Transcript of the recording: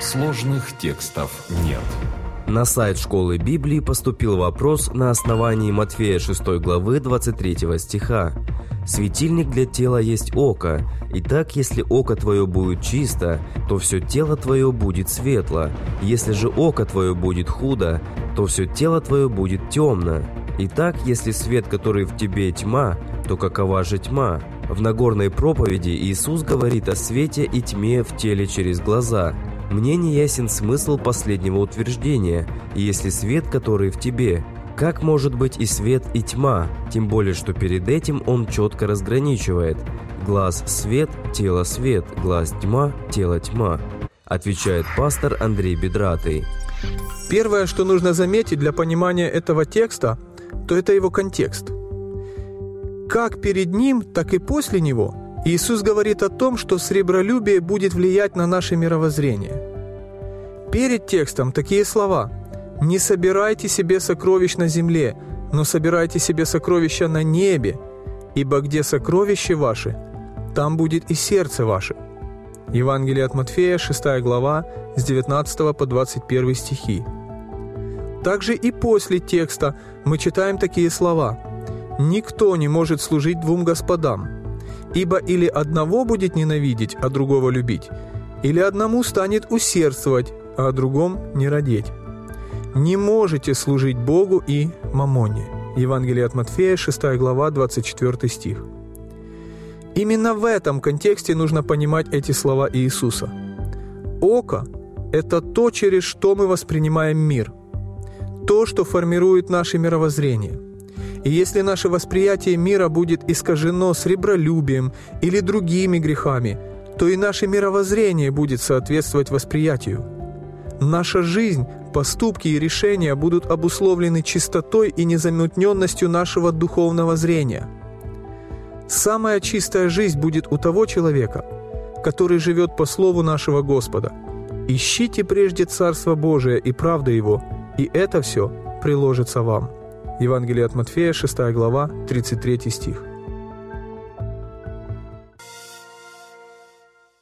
Сложных текстов нет. На сайт школы Библии поступил вопрос на основании Матфея 6 главы 23 стиха. «Светильник для тела есть око, и так, если око твое будет чисто, то все тело твое будет светло. Если же око твое будет худо, то все тело твое будет темно. Итак, если свет, который в тебе тьма, то какова же тьма?» В Нагорной проповеди Иисус говорит о свете и тьме в теле через глаза – мне не ясен смысл последнего утверждения, если свет, который в тебе, как может быть и свет, и тьма, тем более, что перед этим он четко разграничивает. Глаз – свет, тело – свет, глаз – тьма, тело – тьма, отвечает пастор Андрей Бедратый. Первое, что нужно заметить для понимания этого текста, то это его контекст. Как перед ним, так и после него – Иисус говорит о том, что сребролюбие будет влиять на наше мировоззрение. Перед текстом такие слова «Не собирайте себе сокровищ на земле, но собирайте себе сокровища на небе, ибо где сокровища ваши, там будет и сердце ваше». Евангелие от Матфея, 6 глава, с 19 по 21 стихи. Также и после текста мы читаем такие слова «Никто не может служить двум господам, Ибо или одного будет ненавидеть, а другого любить, или одному станет усердствовать, а о другом не родить. Не можете служить Богу и мамоне. Евангелие от Матфея, 6 глава, 24 стих. Именно в этом контексте нужно понимать эти слова Иисуса. Око – это то, через что мы воспринимаем мир, то, что формирует наше мировоззрение – и если наше восприятие мира будет искажено сребролюбием или другими грехами, то и наше мировоззрение будет соответствовать восприятию. Наша жизнь, поступки и решения будут обусловлены чистотой и незамутненностью нашего духовного зрения. Самая чистая жизнь будет у того человека, который живет по слову нашего Господа. Ищите прежде Царство Божие и правды Его, и это все приложится вам. Евангелие от Матфея, 6 глава, 33 стих.